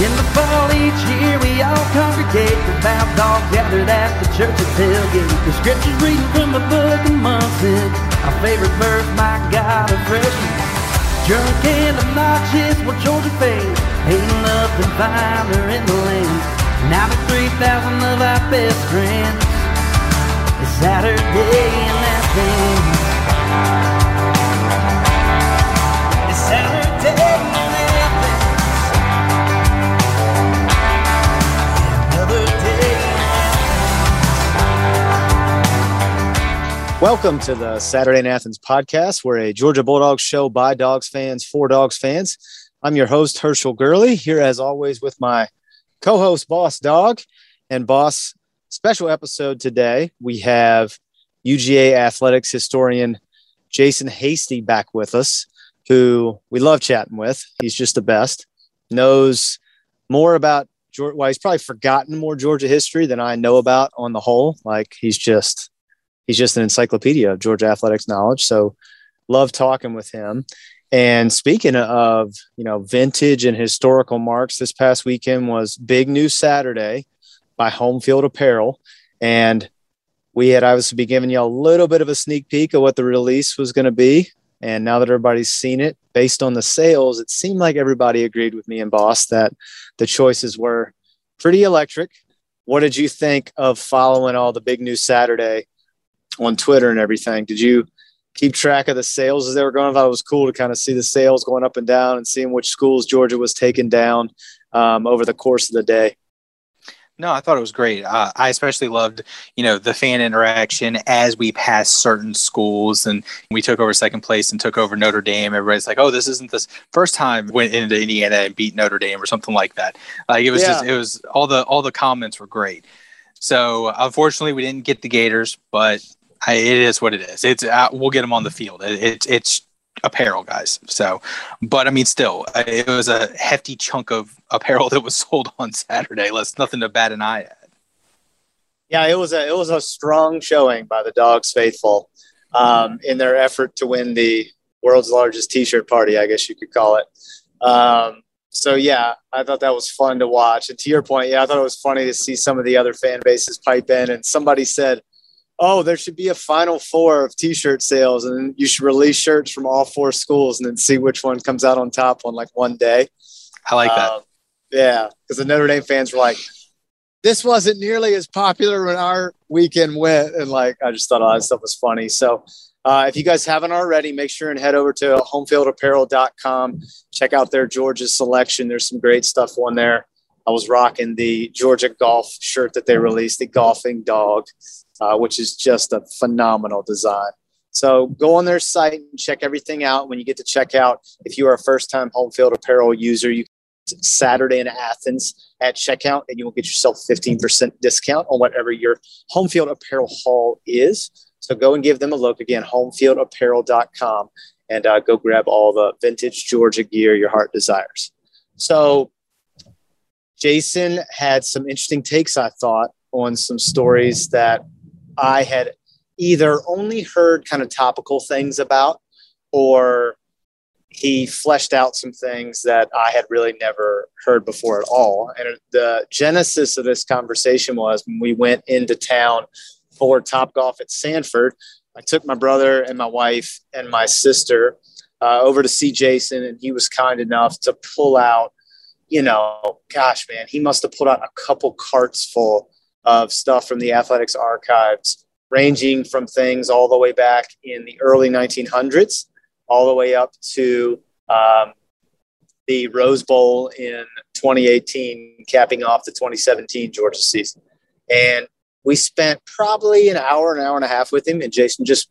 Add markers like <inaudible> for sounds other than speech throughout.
In the fall each year we all congregate. The vows all gathered at the church of tailgate The scriptures reading from the book of Munson Our favorite verse, my God, a freshman Drunk and obnoxious, well Georgia fans Ain't nothing finer in the land. Now the 3,000 of our best friends. It's Saturday Athens It's Welcome to the Saturday in Athens podcast. We're a Georgia Bulldogs show by Dogs fans for Dogs fans. I'm your host, Herschel Gurley, here as always with my co host, Boss Dog. And, Boss, special episode today. We have UGA athletics historian Jason Hasty back with us, who we love chatting with. He's just the best, knows more about Georgia. well, he's probably forgotten more Georgia history than I know about on the whole. Like he's just he's just an encyclopedia of Georgia athletics knowledge. So love talking with him. And speaking of, you know, vintage and historical marks, this past weekend was Big New Saturday by Home Field Apparel. And we had obviously be giving you a little bit of a sneak peek of what the release was going to be. And now that everybody's seen it, based on the sales, it seemed like everybody agreed with me and Boss that the choices were pretty electric. What did you think of following all the Big New Saturday on Twitter and everything. Did you keep track of the sales as they were going? I thought it was cool to kind of see the sales going up and down and seeing which schools Georgia was taking down um, over the course of the day. No, I thought it was great. Uh, I especially loved, you know, the fan interaction as we passed certain schools and we took over second place and took over Notre Dame. Everybody's like, "Oh, this isn't the first time went into Indiana and beat Notre Dame or something like that." Like it was yeah. just, it was all the all the comments were great. So unfortunately, we didn't get the Gators, but I, it is what it is. It's uh, we'll get them on the field. It, it's it's apparel, guys. So, but I mean, still, it was a hefty chunk of apparel that was <laughs> sold on Saturday. Let's nothing to bat an eye at. Yeah, it was a it was a strong showing by the Dogs faithful um, in their effort to win the world's largest T-shirt party. I guess you could call it. Um, so yeah, I thought that was fun to watch. And to your point, yeah, I thought it was funny to see some of the other fan bases pipe in. And somebody said oh, there should be a final four of t-shirt sales and you should release shirts from all four schools and then see which one comes out on top on like one day. I like that. Um, yeah, because the Notre Dame fans were like, this wasn't nearly as popular when our weekend went. And like, I just thought all that stuff was funny. So uh, if you guys haven't already, make sure and head over to homefieldapparel.com. Check out their Georgia selection. There's some great stuff on there. I was rocking the Georgia golf shirt that they released, the golfing dog uh, which is just a phenomenal design. So go on their site and check everything out. When you get to check out, if you are a first time home field apparel user, you Saturday in Athens at checkout, and you will get yourself 15% discount on whatever your home field apparel haul is. So go and give them a look again, homefieldapparel.com, and uh, go grab all the vintage Georgia gear your heart desires. So Jason had some interesting takes, I thought, on some stories that I had either only heard kind of topical things about or he fleshed out some things that I had really never heard before at all. And the genesis of this conversation was when we went into town for Top Golf at Sanford. I took my brother and my wife and my sister uh, over to see Jason, and he was kind enough to pull out, you know, gosh, man, he must have pulled out a couple carts full of stuff from the athletics archives, ranging from things all the way back in the early 1900s, all the way up to um, the Rose Bowl in 2018, capping off the 2017 Georgia season. And we spent probably an hour, an hour and a half with him, and Jason just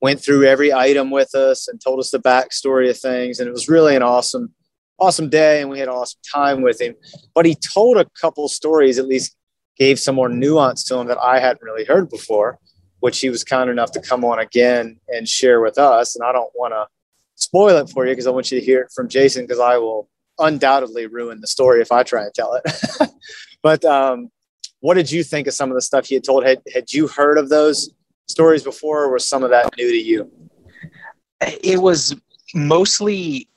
went through every item with us and told us the backstory of things. And it was really an awesome, awesome day, and we had an awesome time with him. But he told a couple stories, at least gave some more nuance to him that I hadn't really heard before, which he was kind enough to come on again and share with us. And I don't want to spoil it for you because I want you to hear it from Jason because I will undoubtedly ruin the story if I try and tell it. <laughs> but um, what did you think of some of the stuff he had told? Had, had you heard of those stories before or was some of that new to you? It was mostly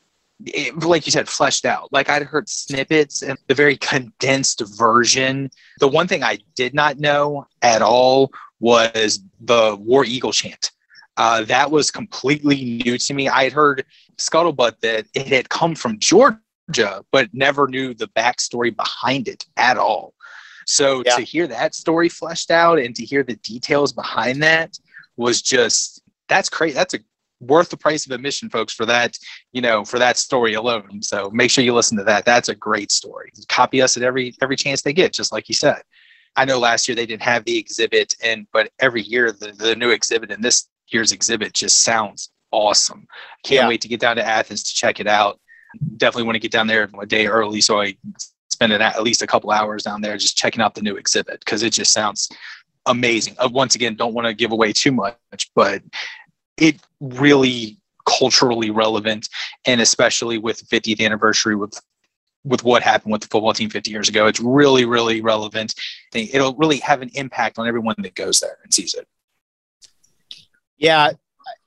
it, like you said, fleshed out. Like I'd heard snippets and the very condensed version. The one thing I did not know at all was the War Eagle chant. Uh, that was completely new to me. I had heard scuttlebutt that it had come from Georgia, but never knew the backstory behind it at all. So yeah. to hear that story fleshed out and to hear the details behind that was just that's crazy. That's a worth the price of admission, folks, for that, you know, for that story alone. So make sure you listen to that. That's a great story. Copy us at every every chance they get, just like you said. I know last year they didn't have the exhibit, and but every year the, the new exhibit and this year's exhibit just sounds awesome. Can't yeah. wait to get down to Athens to check it out. Definitely want to get down there a day early so I spend at least a couple hours down there just checking out the new exhibit because it just sounds amazing. Uh, once again, don't want to give away too much, but it really culturally relevant and especially with 50th anniversary with with what happened with the football team 50 years ago it's really really relevant. It'll really have an impact on everyone that goes there and sees it. Yeah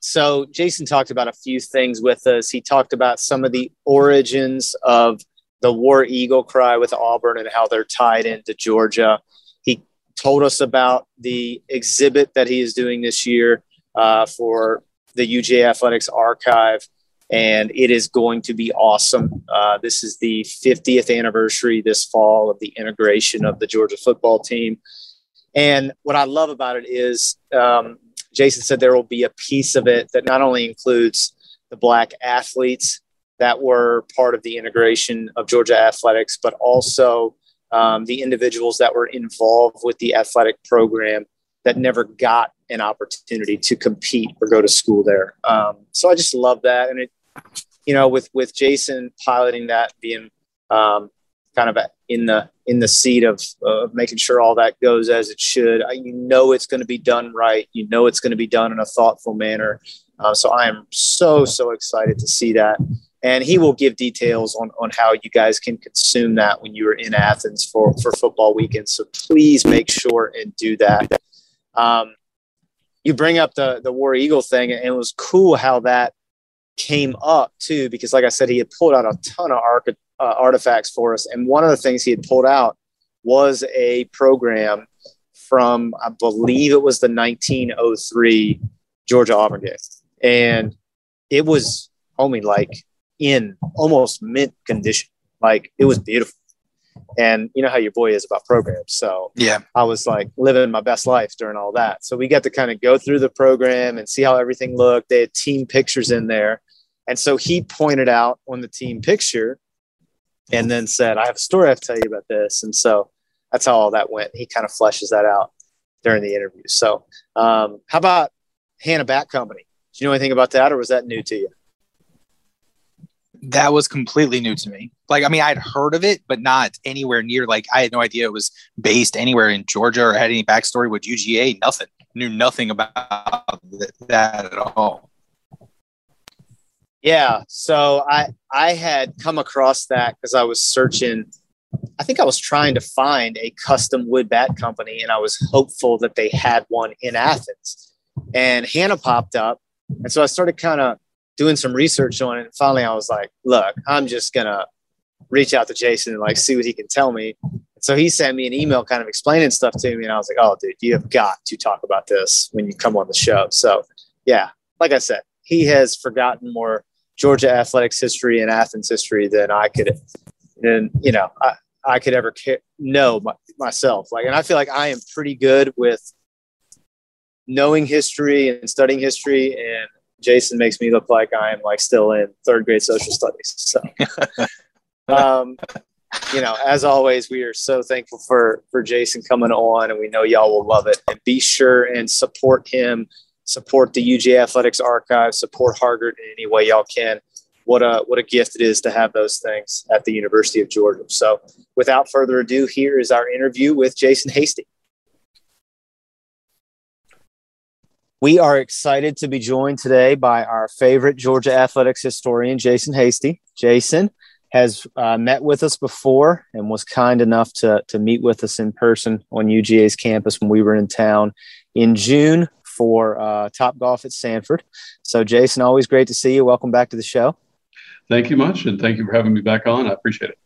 so jason talked about a few things with us. He talked about some of the origins of the war eagle cry with auburn and how they're tied into georgia. He told us about the exhibit that he is doing this year uh, for the UGA Athletics Archive, and it is going to be awesome. Uh, this is the 50th anniversary this fall of the integration of the Georgia football team. And what I love about it is um, Jason said there will be a piece of it that not only includes the black athletes that were part of the integration of Georgia athletics, but also um, the individuals that were involved with the athletic program that never got an opportunity to compete or go to school there. Um, so I just love that, and it, you know, with with Jason piloting that, being um, kind of in the in the seat of, of making sure all that goes as it should. You know, it's going to be done right. You know, it's going to be done in a thoughtful manner. Uh, so I am so so excited to see that. And he will give details on, on how you guys can consume that when you are in Athens for, for football weekend. So please make sure and do that. Um, you bring up the the War Eagle thing, and it was cool how that came up too, because like I said, he had pulled out a ton of uh, artifacts for us, and one of the things he had pulled out was a program from I believe it was the 1903 Georgia Auburn game, and it was only like in almost mint condition, like it was beautiful. And you know how your boy is about programs. So yeah, I was like living my best life during all that. So we got to kind of go through the program and see how everything looked. They had team pictures in there. And so he pointed out on the team picture and then said, I have a story I have to tell you about this. And so that's how all that went. He kind of fleshes that out during the interview. So, um, how about Hanna Bat Company? Do you know anything about that or was that new to you? That was completely new to me. Like, I mean, I'd heard of it, but not anywhere near. Like, I had no idea it was based anywhere in Georgia or had any backstory with UGA. Nothing. Knew nothing about that at all. Yeah. So I I had come across that because I was searching. I think I was trying to find a custom wood bat company, and I was hopeful that they had one in Athens. And Hanna popped up, and so I started kind of doing some research on it. And finally, I was like, look, I'm just going to reach out to Jason and like see what he can tell me. So he sent me an email kind of explaining stuff to me. And I was like, oh, dude, you have got to talk about this when you come on the show. So, yeah, like I said, he has forgotten more Georgia athletics history and Athens history than I could, and you know, I, I could ever know my, myself. Like, and I feel like I am pretty good with knowing history and studying history and Jason makes me look like I am like still in third grade social studies. So, <laughs> um, you know, as always, we are so thankful for for Jason coming on, and we know y'all will love it. And be sure and support him, support the UGA Athletics Archive, support Hargrett in any way y'all can. What a what a gift it is to have those things at the University of Georgia. So, without further ado, here is our interview with Jason Hasty. We are excited to be joined today by our favorite Georgia athletics historian, Jason Hasty. Jason has uh, met with us before and was kind enough to, to meet with us in person on UGA's campus when we were in town in June for uh, Top Golf at Sanford. So, Jason, always great to see you. Welcome back to the show. thank you much. And thank you for having me back on. I appreciate it.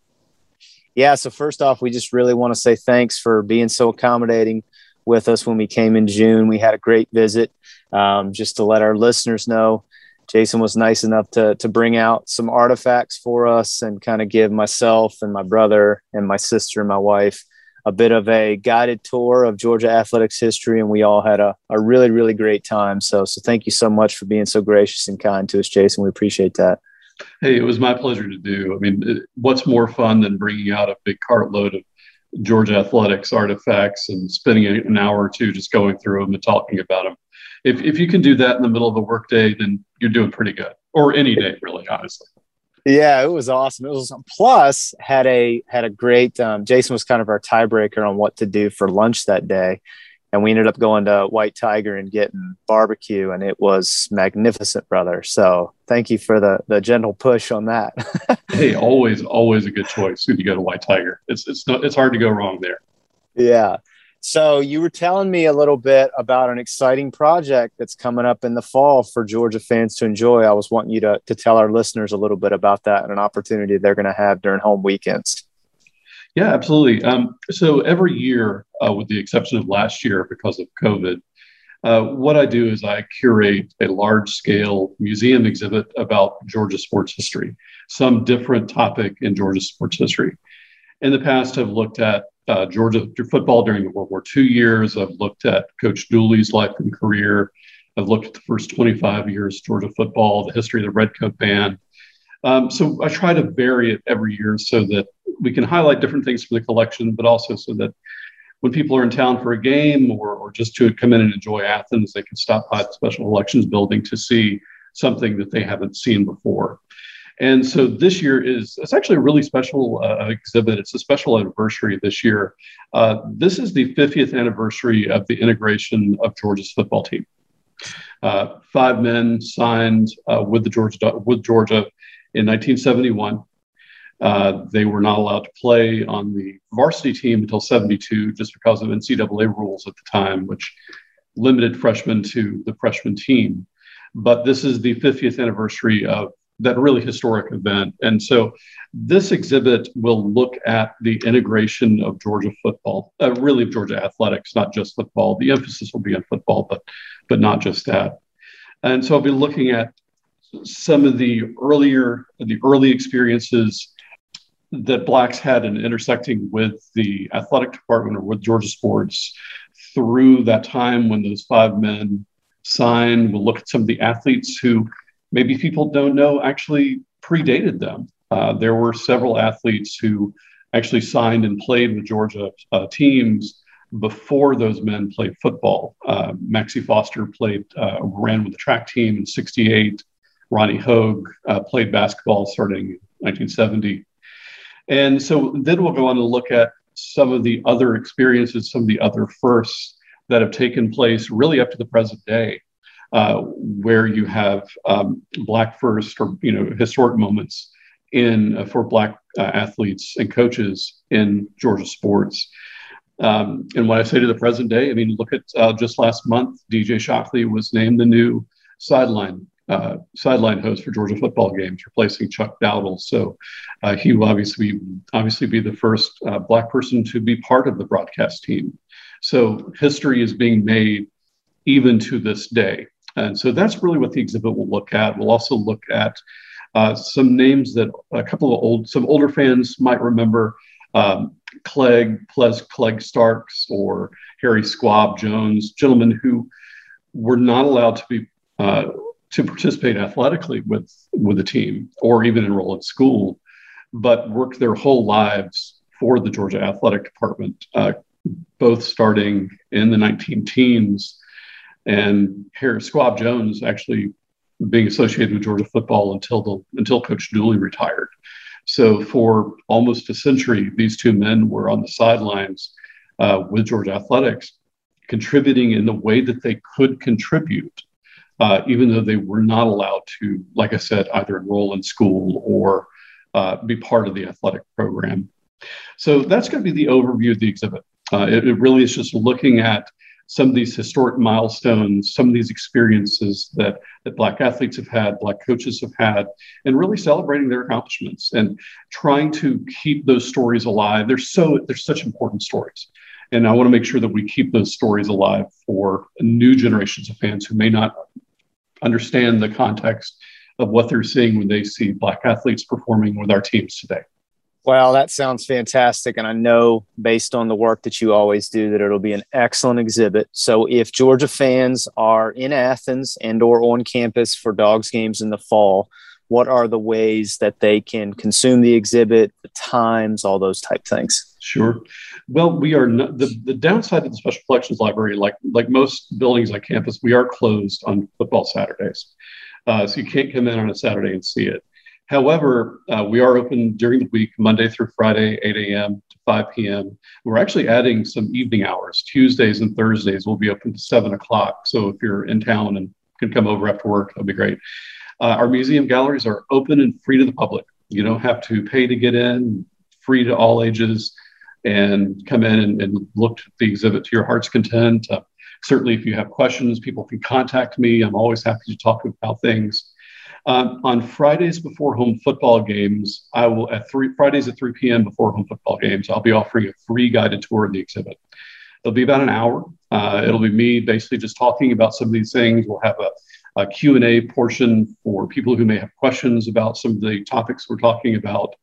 Yeah. So, first off, we just really want to say thanks for being so accommodating with us when we came in June. We had a great visit. Um, just to let our listeners know, Jason was nice enough to, to bring out some artifacts for us and kind of give myself and my brother and my sister and my wife a bit of a guided tour of Georgia athletics history, and we all had a, a really, really great time. So, so thank you so much for being so gracious and kind to us, Jason. We appreciate that. Hey, it was my pleasure to do. I mean, it, what's more fun than bringing out a big cartload of Georgia athletics artifacts and spending an hour or two just going through them and talking about them? If, if you can do that in the middle of a workday, then you're doing pretty good, or any day, really, honestly. Yeah, it was awesome. It was plus had a had a great. Um, Jason was kind of our tiebreaker on what to do for lunch that day, and we ended up going to White Tiger and getting barbecue, and it was magnificent, brother. So thank you for the the gentle push on that. <laughs> hey, always always a good choice when you go to White Tiger. It's it's not it's hard to go wrong there. Yeah. So you were telling me a little bit about an exciting project that's coming up in the fall for Georgia fans to enjoy. I was wanting you to, to tell our listeners a little bit about that and an opportunity they're going to have during home weekends. Yeah, absolutely. Um, so every year, uh, with the exception of last year because of COVID, uh, what I do is I curate a large scale museum exhibit about Georgia sports history, some different topic in Georgia sports history. In the past, I've looked at uh, Georgia football during the World War II years. I've looked at Coach Dooley's life and career. I've looked at the first 25 years Georgia football, the history of the Redcoat Band. Um, so I try to vary it every year so that we can highlight different things for the collection, but also so that when people are in town for a game or, or just to come in and enjoy Athens, they can stop by the Special Collections Building to see something that they haven't seen before. And so this year is it's actually a really special uh, exhibit. It's a special anniversary this year. Uh, this is the 50th anniversary of the integration of Georgia's football team. Uh, five men signed uh, with the Georgia with Georgia in 1971. Uh, they were not allowed to play on the varsity team until 72 just because of NCAA rules at the time, which limited freshmen to the freshman team. But this is the 50th anniversary of that really historic event. And so this exhibit will look at the integration of Georgia football, uh, really of Georgia athletics, not just football. The emphasis will be on football, but but not just that. And so I'll be looking at some of the earlier the early experiences that blacks had in intersecting with the athletic department or with Georgia sports through that time when those five men signed. We'll look at some of the athletes who maybe people don't know actually predated them. Uh, there were several athletes who actually signed and played with Georgia uh, teams before those men played football. Uh, Maxie Foster played, uh, ran with the track team in 68. Ronnie Hogue uh, played basketball starting in 1970. And so then we'll go on to look at some of the other experiences, some of the other firsts that have taken place really up to the present day uh, where you have um, black first or you know historic moments in uh, for black uh, athletes and coaches in Georgia sports. Um, and when I say to the present day, I mean look at uh, just last month, DJ Shockley was named the new sideline uh, sideline host for Georgia football games, replacing Chuck Dowdle. So uh, he will obviously obviously be the first uh, black person to be part of the broadcast team. So history is being made even to this day. And so that's really what the exhibit will look at. We'll also look at uh, some names that a couple of old, some older fans might remember. Um, Clegg, Ples Clegg Starks, or Harry Squab Jones, gentlemen who were not allowed to be uh, to participate athletically with with the team or even enroll in school, but worked their whole lives for the Georgia Athletic Department, uh, both starting in the 19 teens and Harris Squab Jones actually being associated with Georgia football until the until Coach Dooley retired. So for almost a century, these two men were on the sidelines uh, with Georgia athletics, contributing in the way that they could contribute, uh, even though they were not allowed to, like I said, either enroll in school or uh, be part of the athletic program. So that's going to be the overview of the exhibit. Uh, it, it really is just looking at some of these historic milestones, some of these experiences that, that Black athletes have had, Black coaches have had, and really celebrating their accomplishments and trying to keep those stories alive. They're so they're such important stories. And I want to make sure that we keep those stories alive for new generations of fans who may not understand the context of what they're seeing when they see Black athletes performing with our teams today. Well, that sounds fantastic. And I know based on the work that you always do that it'll be an excellent exhibit. So if Georgia fans are in Athens and or on campus for dogs games in the fall, what are the ways that they can consume the exhibit, the times, all those type things? Sure. Well, we are not, the, the downside of the Special Collections Library, like like most buildings on campus, we are closed on football Saturdays. Uh, so you can't come in on a Saturday and see it. However, uh, we are open during the week, Monday through Friday, 8 a.m. to 5 p.m. We're actually adding some evening hours. Tuesdays and Thursdays will be open to 7 o'clock. So if you're in town and can come over after work, that'd be great. Uh, our museum galleries are open and free to the public. You don't have to pay to get in, free to all ages, and come in and, and look at the exhibit to your heart's content. Uh, certainly, if you have questions, people can contact me. I'm always happy to talk about things. Um, on Fridays before home football games, I will at three Fridays at 3 p.m. before home football games, I'll be offering a free guided tour of the exhibit. It'll be about an hour. Uh, it'll be me basically just talking about some of these things. We'll have a, a Q&A portion for people who may have questions about some of the topics we're talking about.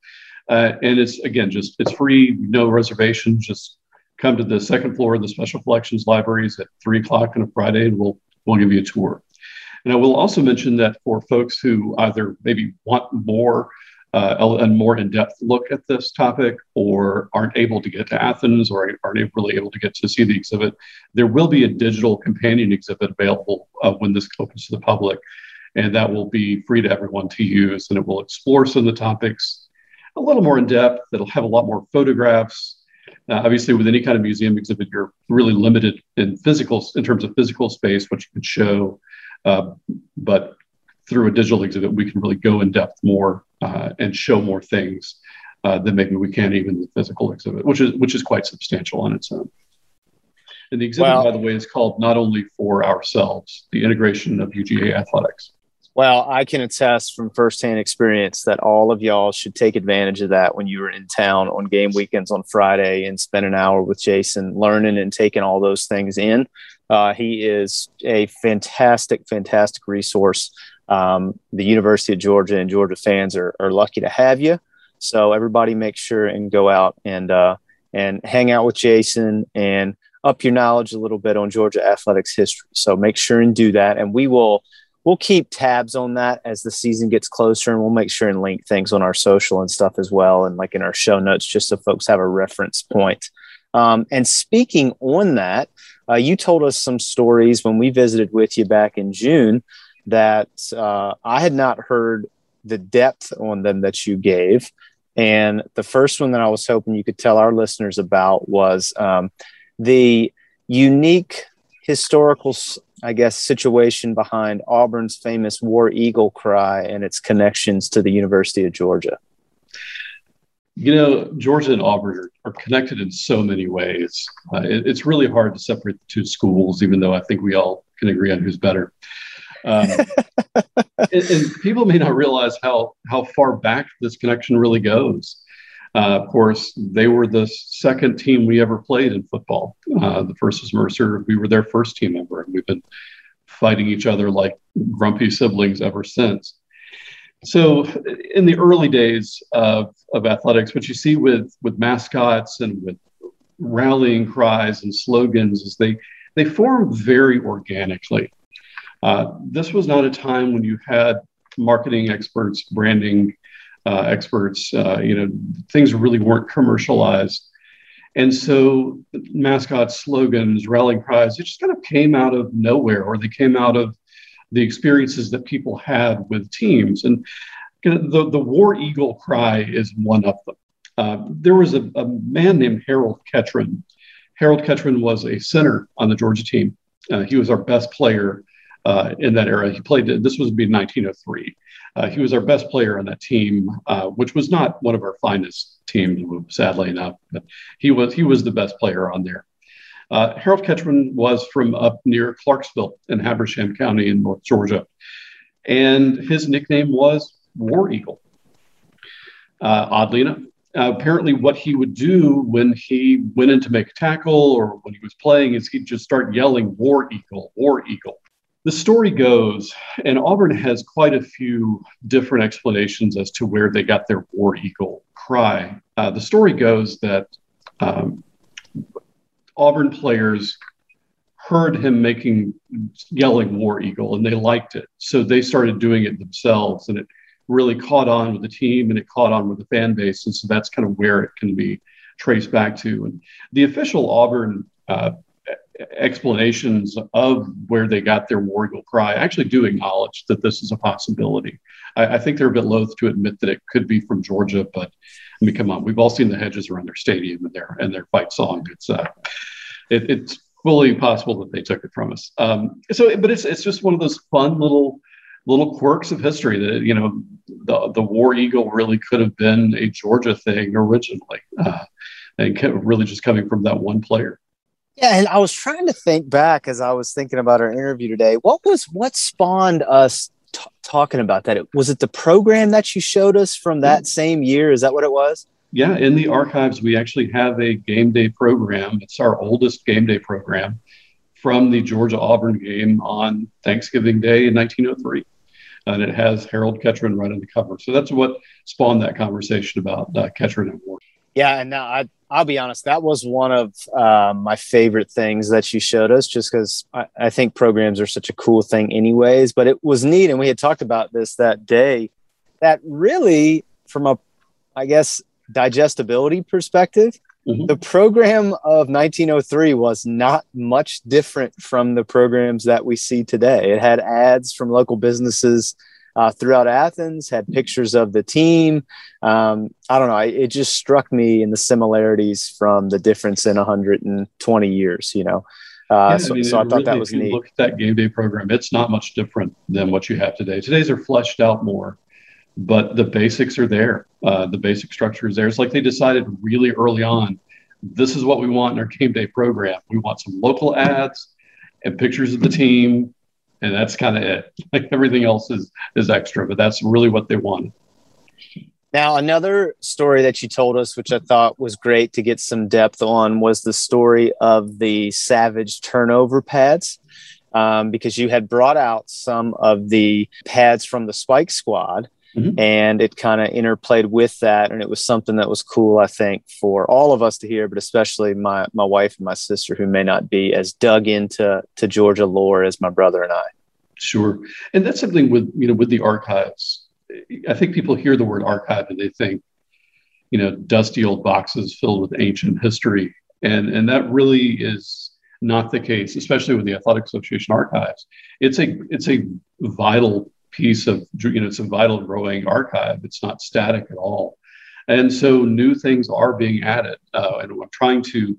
Uh, and it's again just it's free, no reservations. Just come to the second floor of the Special Collections Libraries at three o'clock on a Friday, and we'll we'll give you a tour. And I will also mention that for folks who either maybe want more uh, and more in-depth look at this topic or aren't able to get to Athens or aren't really able to get to see the exhibit, there will be a digital companion exhibit available uh, when this opens to the public. And that will be free to everyone to use. And it will explore some of the topics a little more in depth. It'll have a lot more photographs. Uh, obviously, with any kind of museum exhibit, you're really limited in physical, in terms of physical space, what you can show. Uh, but through a digital exhibit, we can really go in depth more uh, and show more things uh, than maybe we can even the physical exhibit, which is which is quite substantial on its own. And the exhibit, by the way, is called Not Only for Ourselves, the integration of UGA athletics. Well, I can attest from firsthand experience that all of y'all should take advantage of that when you were in town on game weekends on Friday and spend an hour with Jason learning and taking all those things in. Uh, he is a fantastic, fantastic resource. Um, the University of Georgia and Georgia fans are, are lucky to have you. So everybody make sure and go out and uh, and hang out with Jason and up your knowledge a little bit on Georgia athletics history. So make sure and do that, and we will we'll keep tabs on that as the season gets closer, and we'll make sure and link things on our social and stuff as well, and like in our show notes, just so folks have a reference point. Um, and speaking on that, uh, you told us some stories when we visited with you back in June that uh, I had not heard the depth on them that you gave. And the first one that I was hoping you could tell our listeners about was um, the unique historical, I guess, situation behind Auburn's famous War Eagle cry and its connections to the University of Georgia. You know, Georgia and Auburn are, connected in so many ways. Uh, it, it's really hard to separate the two schools, even though I think we all can agree on who's better. Um, <laughs> and, and, people may not realize how how far back this connection really goes. Uh, of course, they were the second team we ever played in football. Uh, the first was Mercer. We were their first team member, and we've been fighting each other like grumpy siblings ever since. So, in the early days of, of athletics, what you see with with mascots and with rallying cries and slogans is they they form very organically. Uh, this was not a time when you had marketing experts, branding uh, experts. Uh, you know, things really weren't commercialized, and so mascots, slogans, rallying cries, it just kind of came out of nowhere, or they came out of the experiences that people had with teams. And the, the War Eagle cry is one of them. Uh, there was a, a, man named Harold Ketron. Harold Ketron was a center on the Georgia team. Uh, he was our best player uh, in that era. He played, this was be 1903. Uh, he was our best player on that team, uh, which was not one of our finest teams, sadly enough. But he was he was the best player on there. Uh, Harold Ketron was from up near Clarksville in Habersham County in North Georgia, and his nickname was War Eagle. Uh, oddly enough, uh, apparently, what he would do when he went in to make a tackle or when he was playing is he'd just start yelling "War Eagle, War Eagle." The story goes, and Auburn has quite a few different explanations as to where they got their War Eagle cry. Uh, the story goes that um, Auburn players heard him making yelling War Eagle and they liked it. So they started doing it themselves and it really caught on with the team and it caught on with the fan base. And so that's kind of where it can be traced back to. And the official Auburn uh, explanations of where they got their War Eagle cry actually do acknowledge that this is a possibility. I, I, think they're a bit loath to admit that it could be from Georgia, but I mean, come on, we've all seen the hedges around their stadium and their and their fight song. It's uh, it, it's fully possible that they took it from us. Um, so, but it's it's just one of those fun little little quirks of history that you know the the War Eagle really could have been a Georgia thing originally, uh, and really just coming from that one player. Yeah, and I was trying to think back as I was thinking about our interview today. What was what spawned us t- talking about that? Was it the program that you showed us from that same year? Is that what it was? Yeah, in the archives, we actually have a game day program. It's our oldest game day program from the Georgia Auburn game on Thanksgiving Day in 1903. And it has Harold Ketron right on the cover. So that's what spawned that conversation about uh, Ketron and Ward. Yeah, and now I I'll be honest, that was one of uh, my favorite things that you showed us, just because I, I, think programs are such a cool thing, anyways. But it was neat, and we had talked about this that day. That really, from a, I guess, digestibility perspective, mm-hmm. the program of 1903 was not much different from the programs that we see today. It had ads from local businesses uh, throughout Athens, had pictures of the team. Um, I don't know. it just struck me in the similarities from the difference in 120 years, you know. Uh, yeah, so, I, mean, so I thought really, that was if you neat. Look at that game day program. It's not much different than what you have today. Today's are fleshed out more, but the basics are there. Uh, the basic structure is there. It's like they decided really early on, this is what we want in our game day program. We want some local ads and pictures of the team and that's kind of it. <laughs> Like everything else is is extra, but that's really what they want. Now, another story that you told us, which I thought was great to get some depth on, was the story of the Savage turnover pads, um, because you had brought out some of the pads from the Spike Squad. Mm-hmm. And it kind of interplayed with that, and it was something that was cool, I think, for all of us to hear, but especially my my wife and my sister, who may not be as dug into to Georgia lore as my brother and I. Sure, and that's something with you know with the archives. I think people hear the word archive and they think, you know, dusty old boxes filled with ancient history, and and that really is not the case, especially with the Athletic Association archives. It's a it's a vital piece of you know it's a vital growing archive. It's not static at all. And so new things are being added uh, and i'm trying to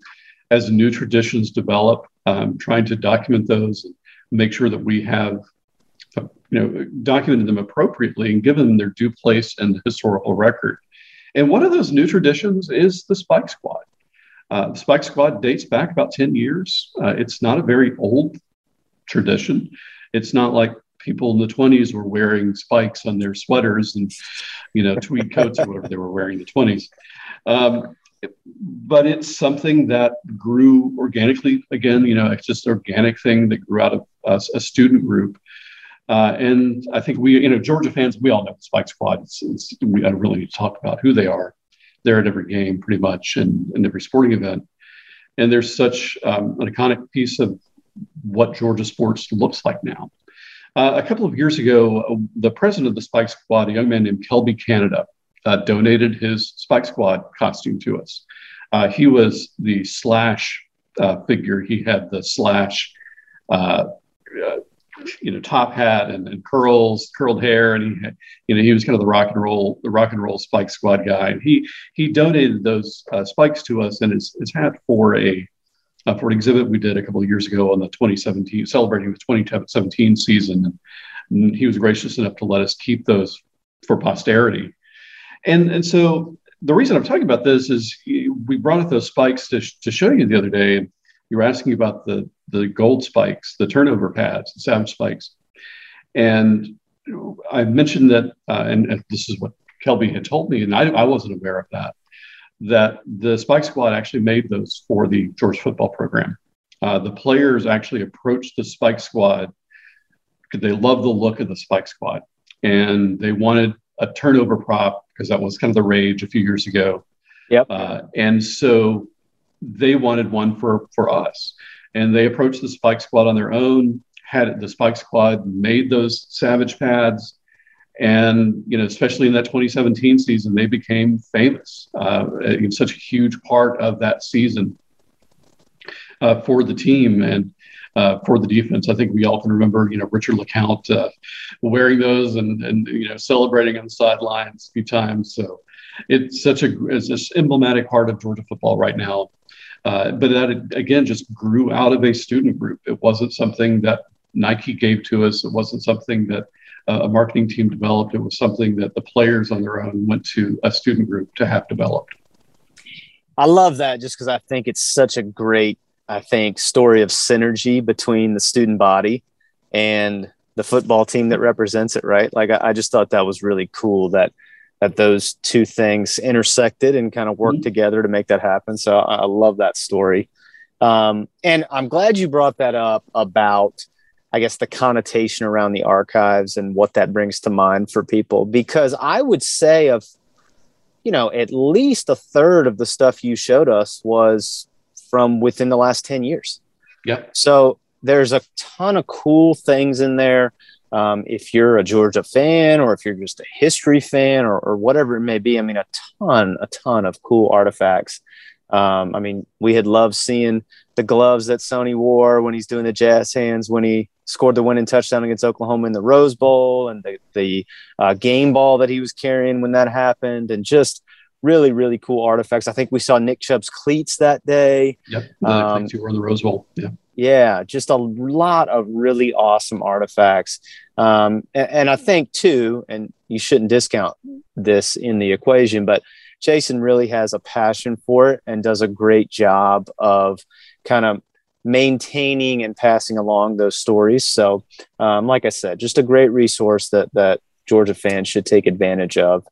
as new traditions develop um, trying to document those and make sure that we have uh, you know documented them appropriately and given them their due place in the historical record. And one of those new traditions is the spike squad. Uh, the spike squad dates back about 10 years. Uh, it's not a very old tradition. It's not like people in the 20s were wearing spikes on their sweaters and you know tweed coats or whatever they were wearing in the 20s um, but it's something that grew organically again you know it's just organic thing that grew out of a student group uh, and I think we, you know, Georgia fans, we all know the Spike Squad. It's, it's, we don't really need to talk about who they are. They're at every game pretty much and, and every sporting event. And there's such um, an iconic piece of what Georgia sports looks like now. Uh, a couple of years ago, the president of the Spike Squad, a young man named Kelby Canada, uh, donated his Spike Squad costume to us. Uh, he was the slash uh, figure. He had the slash, uh, you know, top hat and, and, curls, curled hair, and he, had, you know, he was kind of the rock and roll, the rock and roll Spike Squad guy. And he he donated those spikes to us and his, his hat for a uh, for an exhibit we did a couple of years ago on the 2017, celebrating the 2017 season. And he was gracious enough to let us keep those for posterity. And, and so the reason I'm talking about this is we brought up those spikes to, to show you the other day. You were asking about the the gold spikes, the turnover pads, the SAM spikes, and I mentioned that, uh, and, and, this is what Kelby had told me, and I, I wasn't aware of that, that the Spike Squad actually made those for the Georgia football program. Uh, the players actually approached the Spike Squad because they loved the look of the Spike Squad, and they wanted a turnover prop because that was kind of the rage a few years ago. Yep. Uh, and so they wanted one for for us, and they approached the Spike Squad on their own. Had the Spike Squad made those Savage pads, and you know, especially in that 2017 season, they became famous. Uh, it's such a huge part of that season uh, for the team and uh, for the defense. I think we all can remember, you know, Richard LeCounte uh, wearing those and and you know celebrating on the sidelines a few times. So it's such a it's this emblematic part of Georgia football right now. Uh, but that again just grew out of a student group. It wasn't something that Nike gave to us. It wasn't something that uh, a marketing team developed. It was something that the players on their own went to a student group to have developed. I love that just because I think it's such a great, I think, story of synergy between the student body and the football team that represents it, right? Like, I, I just thought that was really cool that that those two things intersected and kind of worked mm-hmm. together to make that happen. So I, I love that story. Um, and I'm glad you brought that up about, I guess, the connotation around the archives and what that brings to mind for people. Because I would say, of, you know, at least a third of the stuff you showed us was from within the last 10 years. Yeah. So there's a ton of cool things in there. Um, if you're a Georgia fan or if you're just a history fan or, or, whatever it may be, I mean, a ton, a ton of cool artifacts. Um, I mean, we had loved seeing the gloves that Sony wore when he's doing the jazz hands when he scored the winning touchdown against Oklahoma in the Rose Bowl and the, the uh, game ball that he was carrying when that happened and just really, really cool artifacts. I think we saw Nick Chubb's cleats that day. Yep. The um, cleats you were in the Rose Bowl. Yeah. Yeah, just a lot of really awesome artifacts. Um, and, and, I think, too, and you shouldn't discount this in the equation, but Jason really has a passion for it and does a great job of kind of maintaining and passing along those stories. So, um, like I said, just a great resource that, that Georgia fans should take advantage of.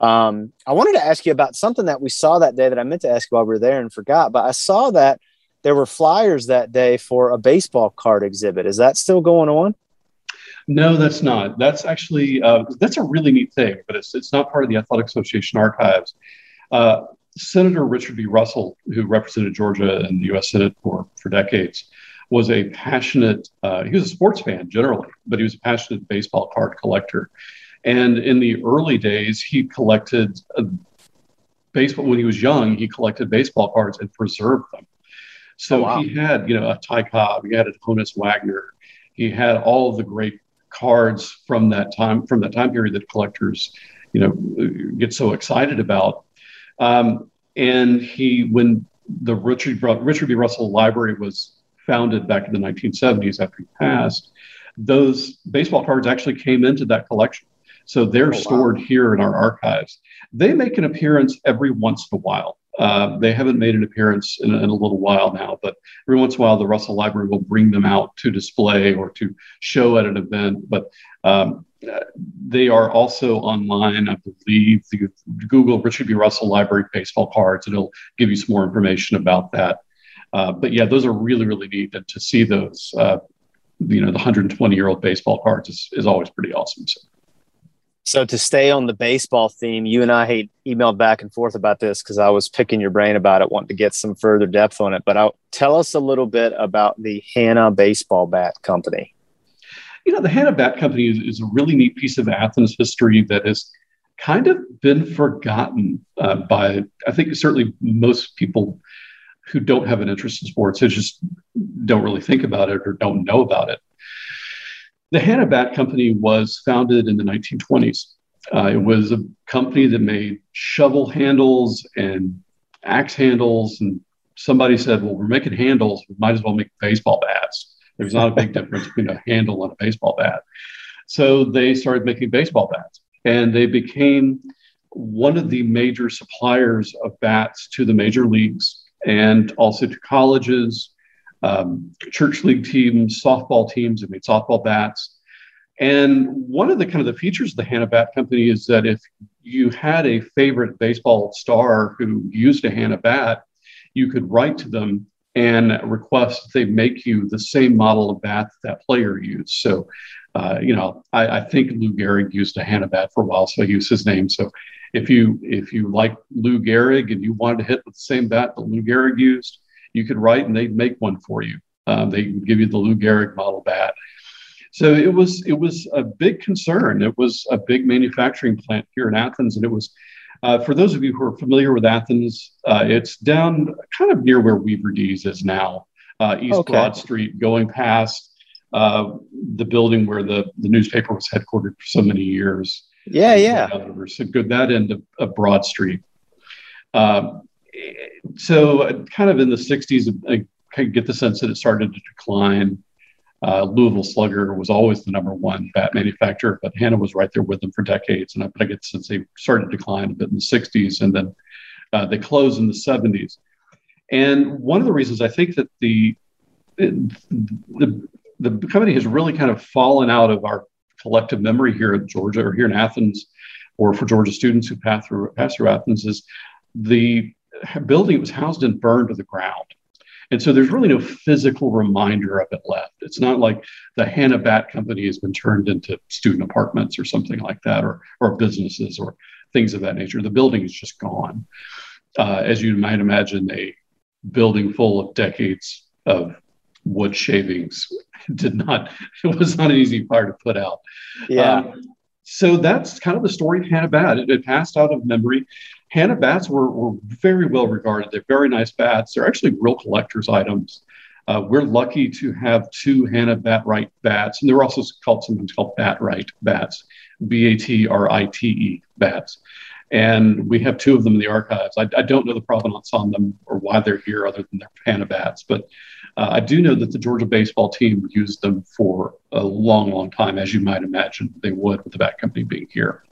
Um, I wanted to ask you about something that we saw that day that I meant to ask while we were there and forgot, but I saw that there were flyers that day for a baseball card exhibit. Is that still going on? No, that's not. That's actually uh, that's a really neat thing, but it's it's not part of the Athletic Association archives. Uh, Senator Richard B. Russell, who represented Georgia in the U.S. Senate for for decades, was a passionate. Uh, he was a sports fan generally, but he was a passionate baseball card collector. And in the early days, he collected uh, baseball. When he was young, he collected baseball cards and preserved them. So oh, wow. he had, you know, a Ty Cobb, he had a Honus Wagner, he had all of the great cards from that time from that time period that collectors, you know, get so excited about. Um, and he, when the Richard Richard B. Russell Library was founded back in the 1970s after he passed, those baseball cards actually came into that collection. So they're oh, stored here in our archives. They make an appearance every once in a while. Uh, they haven't made an appearance in, in, a little while now, but every once in a while, the Russell Library will bring them out to display or to show at an event. But um, they are also online, I believe. You Google Richard B. Russell Library baseball cards, and it'll give you some more information about that. Uh, but yeah, those are really, really neat. And to see those, uh, you know, the 120 year old baseball cards is, is always pretty awesome. So. So to stay on the baseball theme, you and I had emailed back and forth about this because I was picking your brain about it, wanting to get some further depth on it. But I'll, tell us a little bit about the Hanna Baseball Bat Company. You know, the Hanna Bat Company is, is a really neat piece of Athens history that has kind of been forgotten uh, by, I think, certainly most people who don't have an interest in sports. They just don't really think about it or don't know about it. The Hanna Bat Company was founded in the 1920s. Uh, it was a company that made shovel handles and axe handles. And somebody said, well, we're making handles. We might as well make baseball bats. There's not a big difference between a handle and a baseball bat. So they started making baseball bats and they became one of the major suppliers of bats to the major leagues and also to colleges um, church league teams, softball teams have made softball bats. And one of the kind of the features of the Hanna Bat Company is that if you had a favorite baseball star who used a Hanna bat, you could write to them and request that they make you the same model of bat that, that player used. So, uh, you know, I, I, think Lou Gehrig used a Hanna bat for a while, so I use his name. So, if you if you like Lou Gehrig and you wanted to hit with the same bat that Lou Gehrig used, you could write and they'd make one for you. Um, they would give you the Lou Gehrig model bat. So it was it was a big concern. It was a big manufacturing plant here in Athens, and it was uh, for those of you who are familiar with Athens, uh, it's down kind of near where Weaver D's is now, uh, East okay. Broad Street, going past uh, the building where the, the newspaper was headquartered for so many years. Yeah, yeah. So good that end of, of Broad Street. Um, so kind of in the 60s, I, I get the sense that it started to decline. Uh, Louisville Slugger was always the number one bat manufacturer, but Hanna was right there with them for decades. And I, I get since they started to decline a bit in the 60s and then uh, they closed in the 70s. And one of the reasons I think that the, the, the company has really kind of fallen out of our collective memory here at Georgia or here in Athens, or for Georgia students who pass through, pass through Athens, is the building it was housed and burned to the ground. And so there's really no physical reminder of it left. It's not like the Hanna Bat Company has been turned into student apartments or something like that, or, or businesses or things of that nature. The building is just gone. Uh, as you might imagine, a building full of decades of wood shavings <laughs> did not, <laughs> it was not an easy fire to put out. Yeah. Um, so that's kind of the story of Hanna Bat. It, it passed out of memory. Hanna bats were, were very well regarded. They're very nice bats. They're actually real collector's items. Uh, we're lucky to have two Hanna Batrite bats, and they're also called sometimes called Batrite bats, B A T R I T E bats. And we have two of them in the archives. I, I, don't know the provenance on them or why they're here other than they're Hanna bats, but uh, I do know that the Georgia baseball team used them for a long, long time, as you might imagine they would with the bat company being here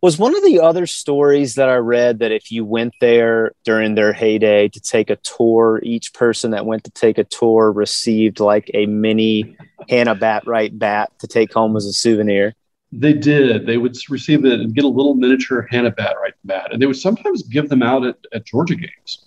was one of the other stories that I read that if you went there during their heyday to take a tour, each person that went to take a tour received like a mini Hanna Batrite bat to take home as a souvenir. They did. They would receive it and get a little miniature Hanna Batrite bat, and they would sometimes give them out at, at Georgia games,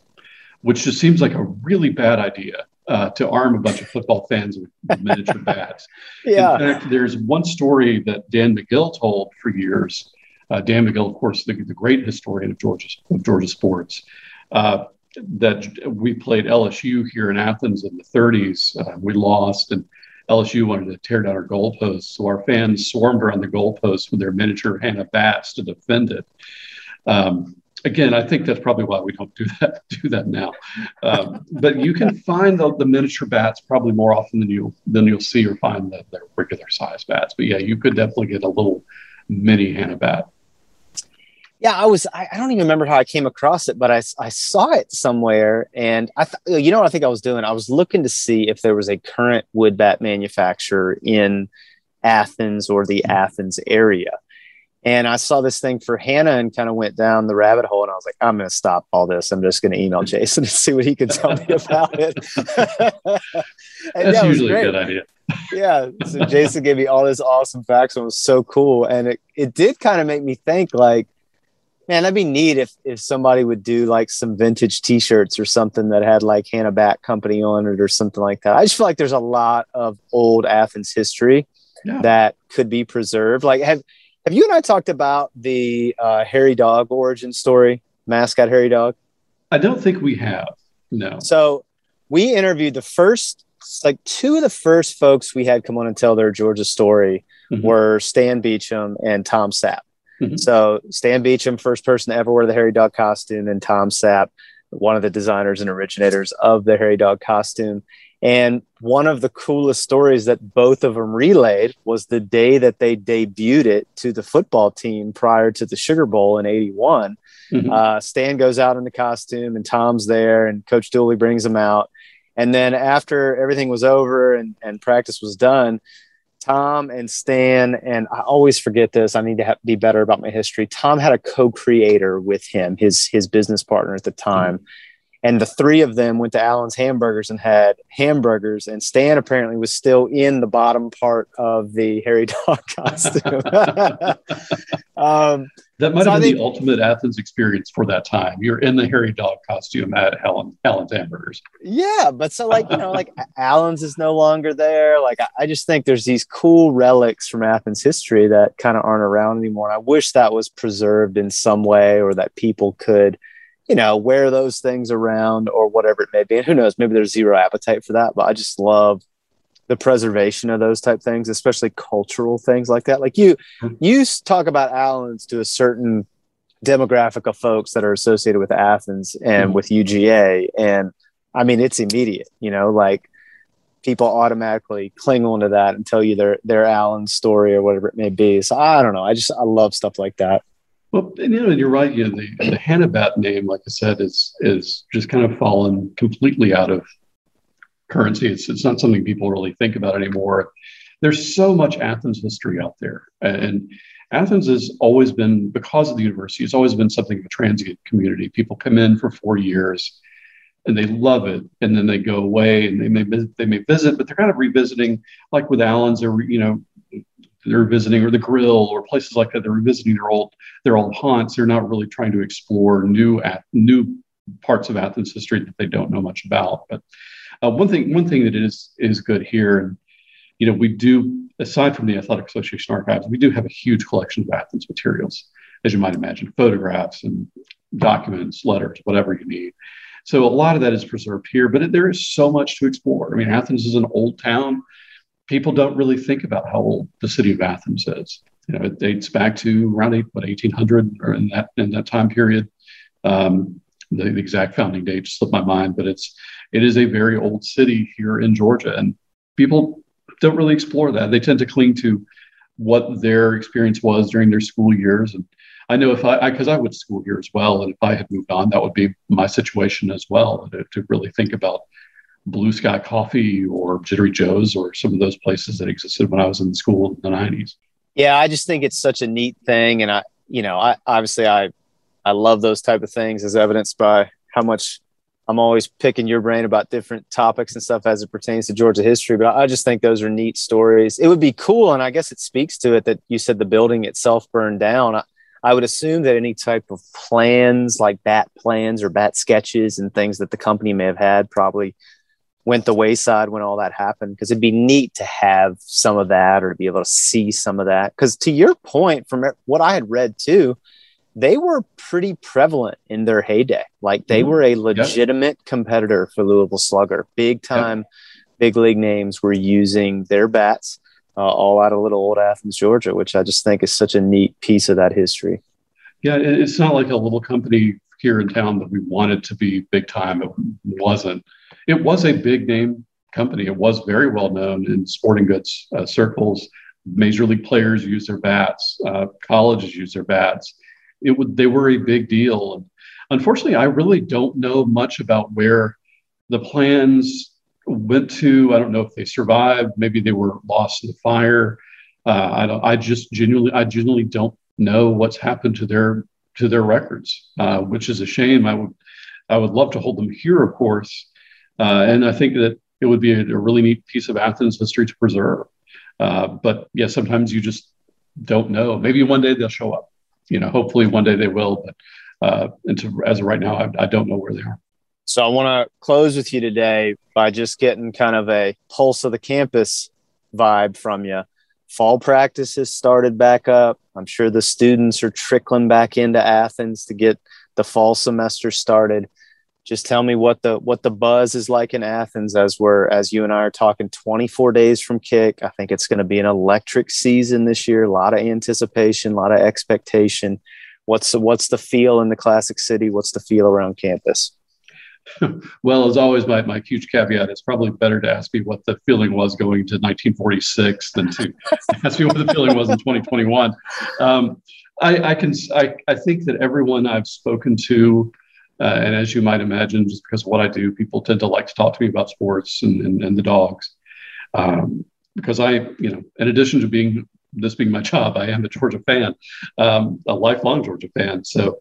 which just seems like a really bad idea. Uh, to arm a bunch of football fans with miniature bats. <laughs> Yeah. In fact, there's one story that Dan McGill told for years uh, Dan McGill, of course, the, the, great historian of Georgia, of Georgia sports, uh, that we played LSU here in Athens in the 30s. Uh, we lost, and LSU wanted to tear down our goalposts. So our fans swarmed around the goalposts with their miniature Hanna bats to defend it. Um, again, I think that's probably why we don't do that <laughs> do that now. Um, but you can find the, the, miniature bats probably more often than you than you'll see or find the, the regular size bats. But yeah, you could definitely get a little mini Hanna bat yeah i was I, I, don't even remember how i came across it but i, I saw it somewhere and i th- you know what i think i was doing? I was looking to see if there was a current wood bat manufacturer in athens or the mm-hmm. athens area. And i saw this thing for hanna and kind of went down the rabbit hole and i was like i'm going to stop all this. I'm just going to email mm-hmm. jason <laughs> and see what he can tell me about it. <laughs> That's yeah, usually a good idea. <laughs> Yeah so jason gave me all this awesome facts and it was so cool and it, it did kind of make me think like man, that'd be neat if if somebody would do like some vintage T-shirts or something that had like Hanna Bat Company on it or something like that. I just feel like there's a lot of old Athens history yeah. that could be preserved. Like, have have you and I talked about the uh, Hairy Dawg origin story, mascot Hairy Dawg? I don't think we have. No. So we interviewed the first, like two of the first folks we had come on and tell their Georgia story mm-hmm. were Stan Beacham and Tom Sapp. Mm-hmm. So Stan Beacham, first person to ever wear the Hairy Dawg costume, and Tom Sapp, one of the designers and originators of the Hairy Dawg costume. And one of the coolest stories that both of them relayed was the day that they debuted it to the football team prior to the Sugar Bowl in 81. Mm-hmm. Uh, Stan goes out in the costume and Tom's there, and Coach Dooley brings him out. And then after everything was over and, and practice was done, Tom and Stan, and I always forget this. I need to be better about my history. Tom had a co-creator with him, his his business partner at the time, mm-hmm. And the three of them went to Allen's Hamburgers and had hamburgers. And Stan apparently was still in the bottom part of the Hairy <laughs> Dog costume. <laughs> um, that might so have been think, the ultimate Athens experience for that time. You're in the Hairy Dawg costume at Allen, Allen's Hamburgers. Yeah, but so like you know, like Allen's is no longer there. Like I, I just think there's these cool relics from Athens history that kind of aren't around anymore. And I wish that was preserved in some way, or that people could you know, wear those things around or whatever it may be. And who knows, maybe there's zero appetite for that, but I just love the preservation of those type things, especially cultural things like that. Like you, mm-hmm. you talk about Allen's to a certain demographic of folks that are associated with Athens and mm-hmm. with UGA. And I mean, it's immediate, you know, like people automatically cling on to that and tell you their, their Allen story or whatever it may be. So I don't know. I just, I love stuff like that. Well, and, you know, you're right. You know, the, the Hanna Bat name, like I said, is is just kind of fallen completely out of currency. It's, it's not something people really think about anymore. There's so much Athens history out there. And Athens has always been, because of the university, it's always been something of a transient community. People come in for four years and they love it. And then they go away and they may, they may visit, but they're kind of revisiting, like with Allen's, they're, you know, they're visiting or the grill or places like that they're revisiting their old their old haunts. They're not really trying to explore new at new parts of athens history that they don't know much about. But uh, one thing one thing that is is good here and you know we do aside from the athletic association archives we do have a huge collection of athens materials as you might imagine photographs and documents letters whatever you need. So a lot of that is preserved here but it, there is so much to explore. I mean athens is an old town people don't really think about how old the city of Athens is. You know, it dates back to around eight, what 1800 or in that in that time period. Um, the, the, exact founding date slipped my mind, but it's it is a very old city here in Georgia, and people don't really explore that. They tend to cling to what their experience was during their school years. And I know if I, because I, I, went to school here as well, and if I had moved on, that would be my situation as well to, to really think about Blue Sky Coffee or Jittery Joe's or some of those places that existed when I was in school in the 90s. Yeah, I just think it's such a neat thing. And I, you know, I obviously I, I love those type of things as evidenced by how much I'm always picking your brain about different topics and stuff as it pertains to Georgia history. But I just think those are neat stories. It would be cool. And I guess it speaks to it that you said the building itself burned down. I, I would assume that any type of plans like bat plans or bat sketches and things that the company may have had probably went the wayside when all that happened because it'd be neat to have some of that or to be able to see some of that because to your point from what i had read too they were pretty prevalent in their heyday like they mm-hmm. were a legitimate yep. competitor for louisville slugger big time yep. big league names were using their bats uh, all out of little old athens georgia which i just think is such a neat piece of that history yeah it's not like a little company here in town that we wanted to be big time it wasn't it was a big name company. It was very well known in sporting goods uh, circles. Major league players use their bats. Uh, colleges use their bats. It would they were a big deal. And unfortunately, I really don't know much about where the plans went to. I don't know if they survived. Maybe they were lost in the fire. Uh, I don't. I just genuinely, I genuinely don't know what's happened to their to their records, uh, which is a shame. I would, I would love to hold them here, of course, uh, and I think that it would be a, a, really neat piece of Athens history to preserve. Uh, but yeah, sometimes you just don't know. Maybe one day they'll show up. You know, hopefully one day they will. But uh, to, as of right now, I, I don't know where they are. So I want to close with you today by just getting kind of a pulse of the campus vibe from you. Fall practice has started back up. I'm sure the students are trickling back into Athens to get the fall semester started just tell me what the what the buzz is like in Athens as we're as you and I are talking 24 days from kick. I think it's going to be an electric season this year. A lot of anticipation, a lot of expectation. What's the, what's the feel in the classic city? What's the feel around campus? <laughs> well, as always, my, my huge caveat is probably better to ask me what the feeling was going to 1946 than to <laughs> ask me what the feeling was in 2021. Um, I, I, can I, I think that everyone I've spoken to uh, and as you might imagine, just because of what I do, people tend to like to talk to me about sports and, and, and the dogs. Um, because I, you know, in addition to being this being my <laughs> job, I am a Georgia fan, um, a lifelong Georgia fan. So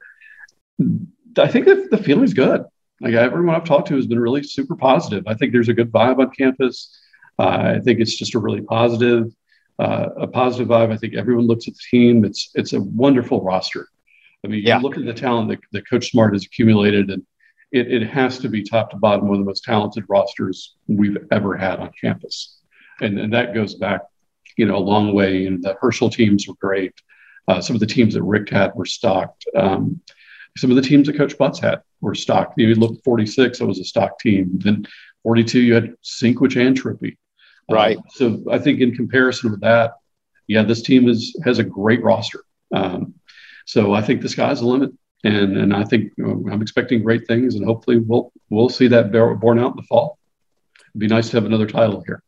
I think the feeling's good. like everyone I've talked to has been really super positive. I think there's a good vibe on campus. Uh, I think it's just a really positive, uh, a positive vibe. I think everyone looks at the team. It's it's a wonderful roster. I mean, yeah. you look at the talent that, that Coach Smart has accumulated, and it, it has to be top to bottom one of the most talented rosters we've ever had on campus. And, and that goes back, you know, a long way. And the Herschel teams were great. Uh, some of the teams that Rick had were stocked. Um, some of the teams that Coach Butts had were stocked. You look at 46, it was a stock team. Then 42, you had Sinkwich and Trippi. Uh, right. Uh, so I think in comparison with that, yeah, this team is has a great roster. Um, so I think the sky's the limit and and I think you know, I'm expecting great things, and hopefully we'll we'll see that borne out in the fall. It'd be nice to have another title here.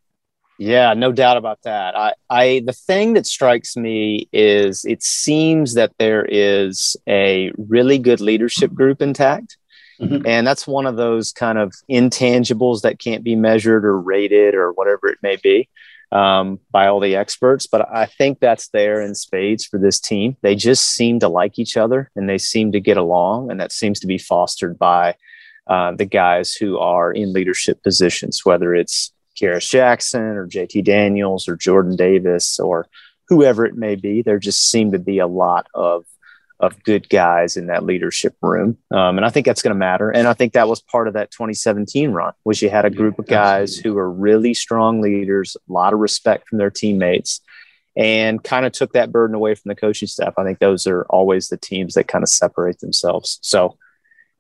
Yeah, no doubt about that. I, I the thing that strikes me is it seems that there is a really good leadership group intact. Mm-hmm. And that's one of those kind of intangibles that can't be measured or rated or whatever it may be um, by all the experts, but I think that's there in spades for this team. They just seem to like each other and they seem to get along, and that seems to be fostered by uh, the guys who are in leadership positions, whether it's Kearis Jackson or JT Daniels or Jordan Davis or whoever it may be. There just seem to be a lot of of good guys in that leadership room. Um, and I think that's going to matter. And I think that was part of that 2017 run, was you had a group of guys who were really strong leaders, a lot of respect from their teammates, and kind of took that burden away from the coaching staff. I think those are always the teams that kind of separate themselves. So,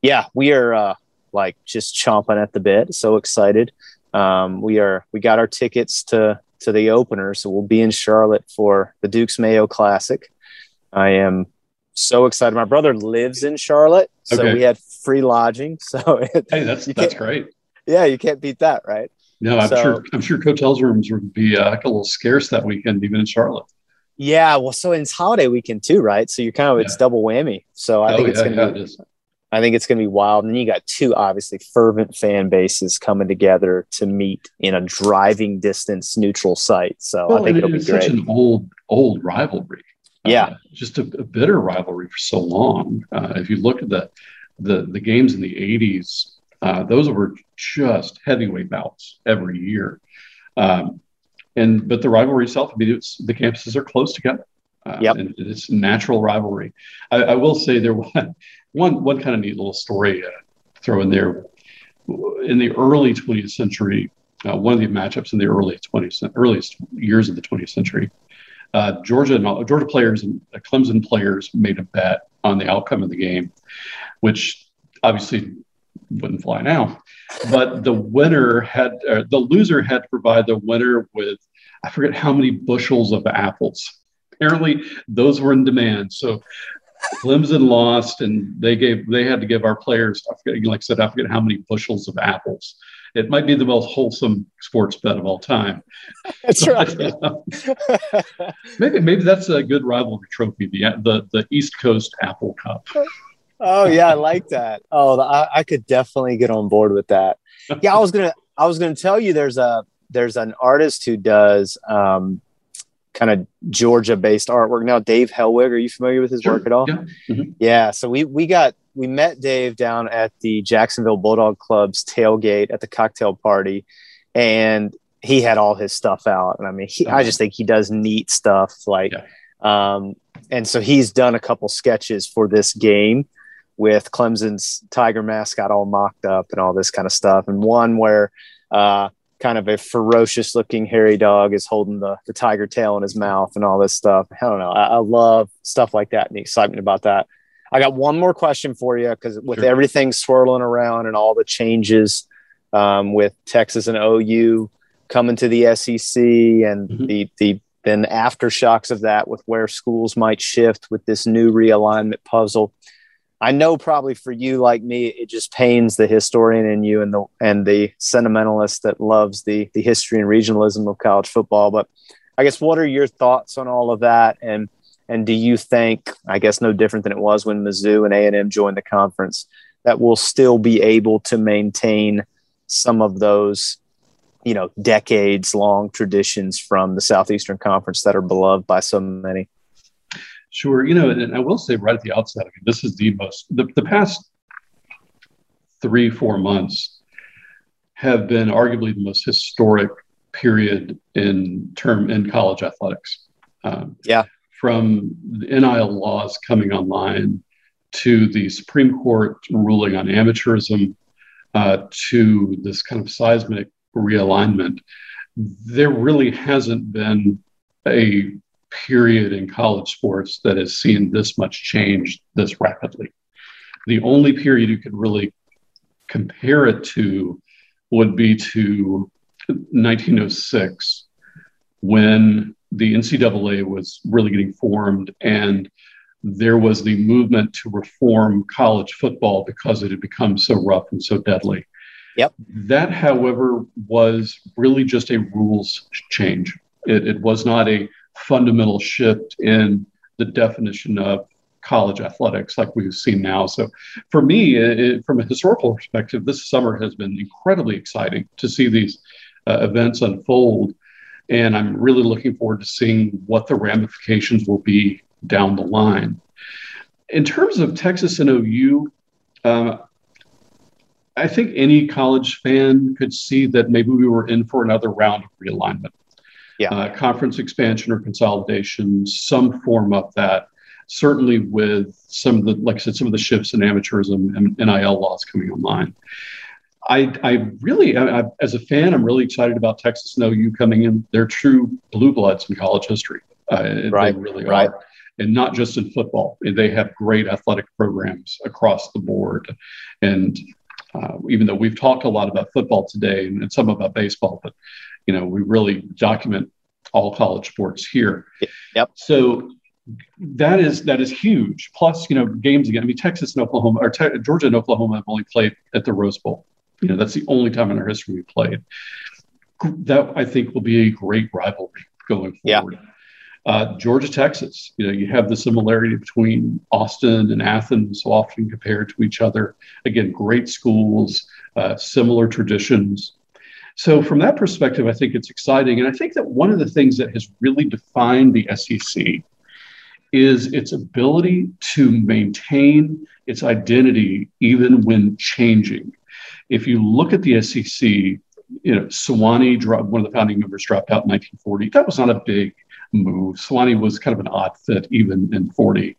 yeah, we are uh, like just chomping at the bit. So excited. Um, we are, we got our tickets to, to the opener. So we'll be in Charlotte for the Duke's Mayo Classic. I am so excited. My brother lives in Charlotte, so okay. we had free lodging. <laughs> So it, hey, that's that's great. Yeah, you can't beat that, right? No, I'm so, sure. I'm sure hotels rooms would be uh, a little scarce that weekend, even in Charlotte. Yeah, well, so it's holiday weekend too, right? So you're kind of yeah. it's double whammy. So I oh, think it's yeah, gonna yeah, be. It I think it's going to be wild. And then you got two obviously fervent fan bases coming together to meet in a driving distance neutral site. So well, I think it'll be great. Such an old, old rivalry. Yeah, uh, just a, a, bitter rivalry for so long. Uh, if you look at the the the games in the '80s, uh, those were just heavyweight bouts every year. Um, and but the rivalry itself, I mean, it's the campuses are close together. Uh, yep. and it's natural rivalry. I, I, will say there was <laughs> one one kind of neat little story uh, throw in there. In the early 20th century, uh, one of the matchups in the early 20th earliest years of the 20th century, uh, Georgia Georgia players and Clemson players made a bet on the outcome of the game, which obviously wouldn't fly now. But the winner had uh, the loser had to provide the winner with I forget how many bushels of apples. Apparently, those were in demand. So Clemson lost, and they gave they had to give our players. I forget, like I said, I forget how many bushels of apples it might be the most wholesome sports bet of all time. <laughs> That's right. <laughs> maybe maybe that's a good rivalry trophy. The the the East Coast Apple Cup. oh yeah, I like that. Oh, I, I could definitely get on board with that. Yeah, I was gonna I was gonna tell you there's a there's an artist who does um, kind of Georgia based artwork. Now, Dave Helwig, are you familiar with his sure. work at all? Yeah. Mm-hmm. yeah. So we we got we met Dave down at the Jacksonville Bulldog Club's tailgate at the cocktail party, and he had all his stuff out. And I mean, he, I just think he does neat stuff. Like, yeah. um, and so he's done a couple sketches for this game with Clemson's Tiger mascot all mocked up and all this kind of stuff. And one where uh, kind of a ferocious looking hairy dog is holding the, the tiger tail in his mouth and all this stuff. I don't know. I, I love stuff like that and the excitement about that. I got one more question for you because with sure. everything swirling around and all the changes um, with Texas and OU coming to the SEC and mm-hmm. the the then aftershocks of that with where schools might shift with this new realignment puzzle. I know probably for you like me, it just pains the historian in you and the and the sentimentalist that loves the the history and regionalism of college football. But I guess what are your thoughts on all of that and and do you think, I guess no different than it was when Mizzou and A&M joined the conference, that we'll still be able to maintain some of those, you know, decades long traditions from the Southeastern Conference that are beloved by so many? Sure. You know, and I will say right at the outset, I mean, this is the most, the, the past three, four months have been arguably the most historic period in term in college athletics. Um, yeah. From the NIL laws coming online to the Supreme Court ruling on amateurism uh, to this kind of seismic realignment, there really hasn't been a period in college sports that has seen this much change this rapidly. The only period you could really compare it to would be to 1906 when the NCAA was really getting formed and there was the movement to reform college football because it had become so rough and so deadly. Yep. That, however, was really just a rules change. It, it was not a fundamental shift in the definition of college athletics like we've seen now. So, for me, it, from a historical perspective, this summer has been incredibly exciting to see these uh, events unfold. And I'm really looking forward to seeing what the ramifications will be down the line. In terms of Texas and OU, uh, I think any college fan could see that maybe we were in for another round of realignment. Yeah. Uh, conference expansion or consolidation, some form of that. Certainly, with some of the, like I said, some of the shifts in amateurism and NIL laws coming online. I, I really, I, I, as a fan, I'm really excited about Texas and OU coming in. They're true blue bloods in college history. Uh, right. They really right. are. And not just in football. They have great athletic programs across the board. And uh, even though we've talked a lot about football today and, and some about baseball, but you know, we really document all college sports here. Yep. So that is that is huge. Plus, you know, games again. I mean, Texas and Oklahoma, or te- Georgia and Oklahoma have only played at the Rose Bowl. You know, that's the only time in our history we played. That I think will be a great rivalry going forward. Yeah. Uh, Georgia, Texas, you know, you have the similarity between Austin and Athens, so often compared to each other. Again, great schools, uh, similar traditions. So, from that perspective, I think it's exciting. And I think that one of the things that has really defined the SEC is its ability to maintain its identity even when changing. If you look at the SEC, you know, Sewanee, one of the founding members, dropped out in 1940. That was not a big move. Sewanee was kind of an odd fit even in 40.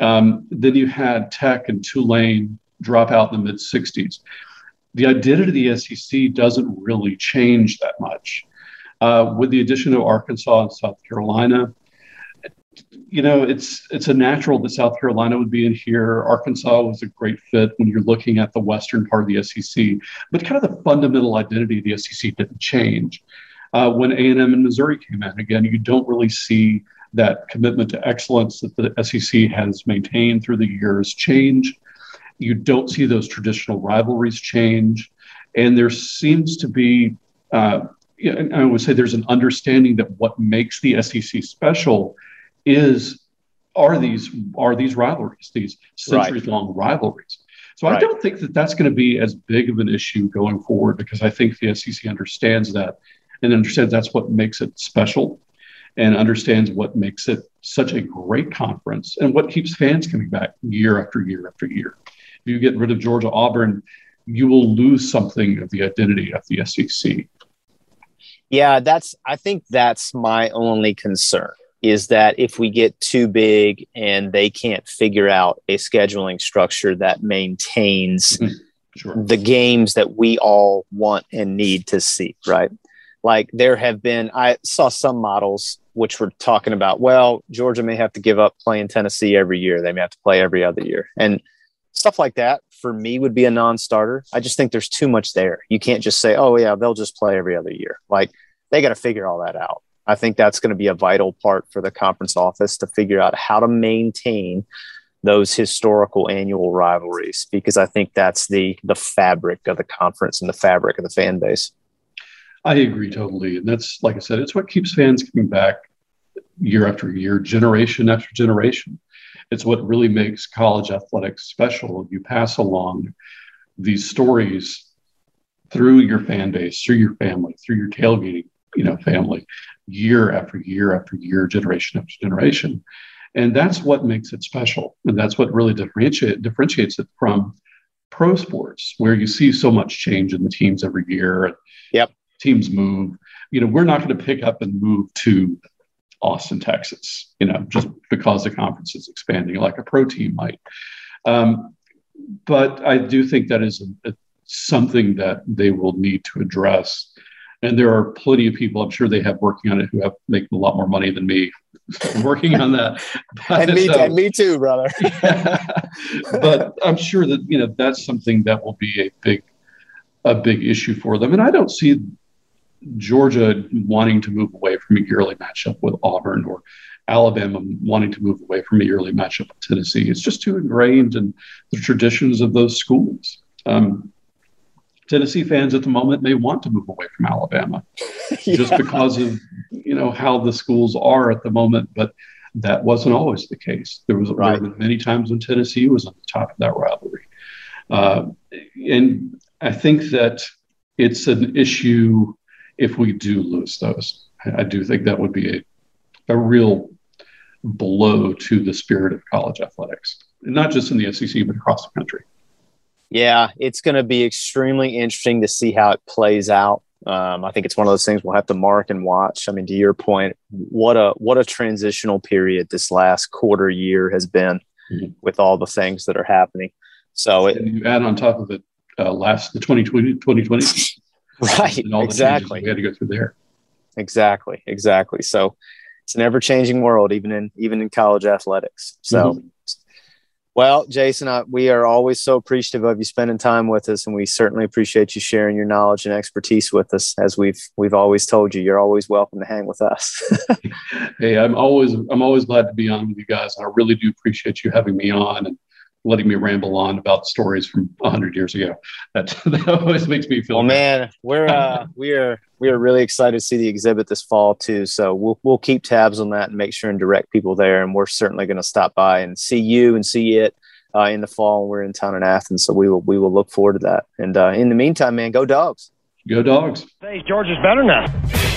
Um, then you had Tech and Tulane drop out in the mid 60s. The identity of the SEC doesn't really change that much. Uh, with the addition of Arkansas and South Carolina, you know, it's it's a natural that South Carolina would be in here. Arkansas was a great fit when you're looking at the western part of the SEC, but kind of the fundamental identity of the SEC didn't change. Uh, when A&M and Missouri came in, again, you don't really see that commitment to excellence that the SEC has maintained through the years change. You don't see those traditional rivalries change, and there seems to be. Uh, I would say there's an understanding that what makes the SEC special is are these are these rivalries, these centuries long right. rivalries. So right. I don't think that that's going to be as big of an issue going forward because I think the SEC understands that and understands that's what makes it special and understands what makes it such a great conference and what keeps fans coming back year after year after year. If you get rid of Georgia Auburn, you will lose something of the identity of the SEC. Yeah, that's I think that's my only concern is that if we get too big and they can't figure out a scheduling structure that maintains mm-hmm. sure. the games that we all want and need to see, right? Like there have been, I saw some models which were talking about, well, Georgia may have to give up playing Tennessee every year. They may have to play every other year. And stuff like that for me would be a non starter. I just think there's too much there. You can't just say, oh, yeah, they'll just play every other year. Like they got to figure all that out. I think that's going to be a vital part for the conference office to figure out how to maintain those historical annual rivalries because I think that's the the fabric of the conference and the fabric of the fan base. I agree totally, and that's like I said, it's what keeps fans coming back year after year, generation after generation. It's what really makes college athletics special. You pass along these stories through your fan base, through your family, through your tailgating, you know, family year after year after year, generation after generation. And that's what makes it special. And that's what really differentiate, differentiates it from pro sports where you see so much change in the teams every year. Yep. Teams move. You know, we're not going to pick up and move to Austin, Texas, you know, just because the conference is expanding like a pro team might. Um, but I do think that is a, a, something that they will need to address. And there are plenty of people I'm sure they have working on it who have make a lot more money than me <laughs> working on that. But, <laughs> and me, uh, and me too, brother. yeah. <laughs> But I'm sure that you know that's something that will be a big a big issue for them. And I don't see Georgia wanting to move away from a yearly matchup with Auburn or Alabama wanting to move away from a yearly matchup with Tennessee. It's just too ingrained in the traditions of those schools. Um, Tennessee fans at the moment may want to move away from Alabama <laughs> yeah. just because of you know how the schools are at the moment, but that wasn't always the case. There was right. there many times when Tennessee was on the top of that rivalry, uh, and I think that it's an issue if we do lose those. I do think that would be a, a real blow to the spirit of college athletics, not just in the SEC, but across the country. Yeah, it's going to be extremely interesting to see how it plays out. Um, I think it's one of those things we'll have to mark and watch. I mean, to your point, what a what a transitional period this last quarter year has been mm-hmm. with all the things that are happening. So it, you add on top of it uh, last the 2020, 2020 <laughs> right exactly. we had to go through there. Exactly exactly. So it's an ever-changing world even in even in college athletics. So mm-hmm. well jason I, we are always so appreciative of you spending time with us and we certainly appreciate you sharing your knowledge and expertise with us as we've we've always told you you're always welcome to hang with us. <laughs> Hey i'm always i'm always glad to be on with you guys and i really do appreciate you having me on and letting me ramble on about stories from hundred years ago. That <laughs> that always makes me feel. Well, man, we're uh, <laughs> we are we are really excited to see the exhibit this fall too. So we'll we'll keep tabs on that and make sure and direct people there. And we're certainly going to stop by and see you and see it uh, in the fall. when We're in town in Athens, so we will we will look forward to that. And uh, in the meantime, man, go dogs. Go dogs. Hey, George is better now.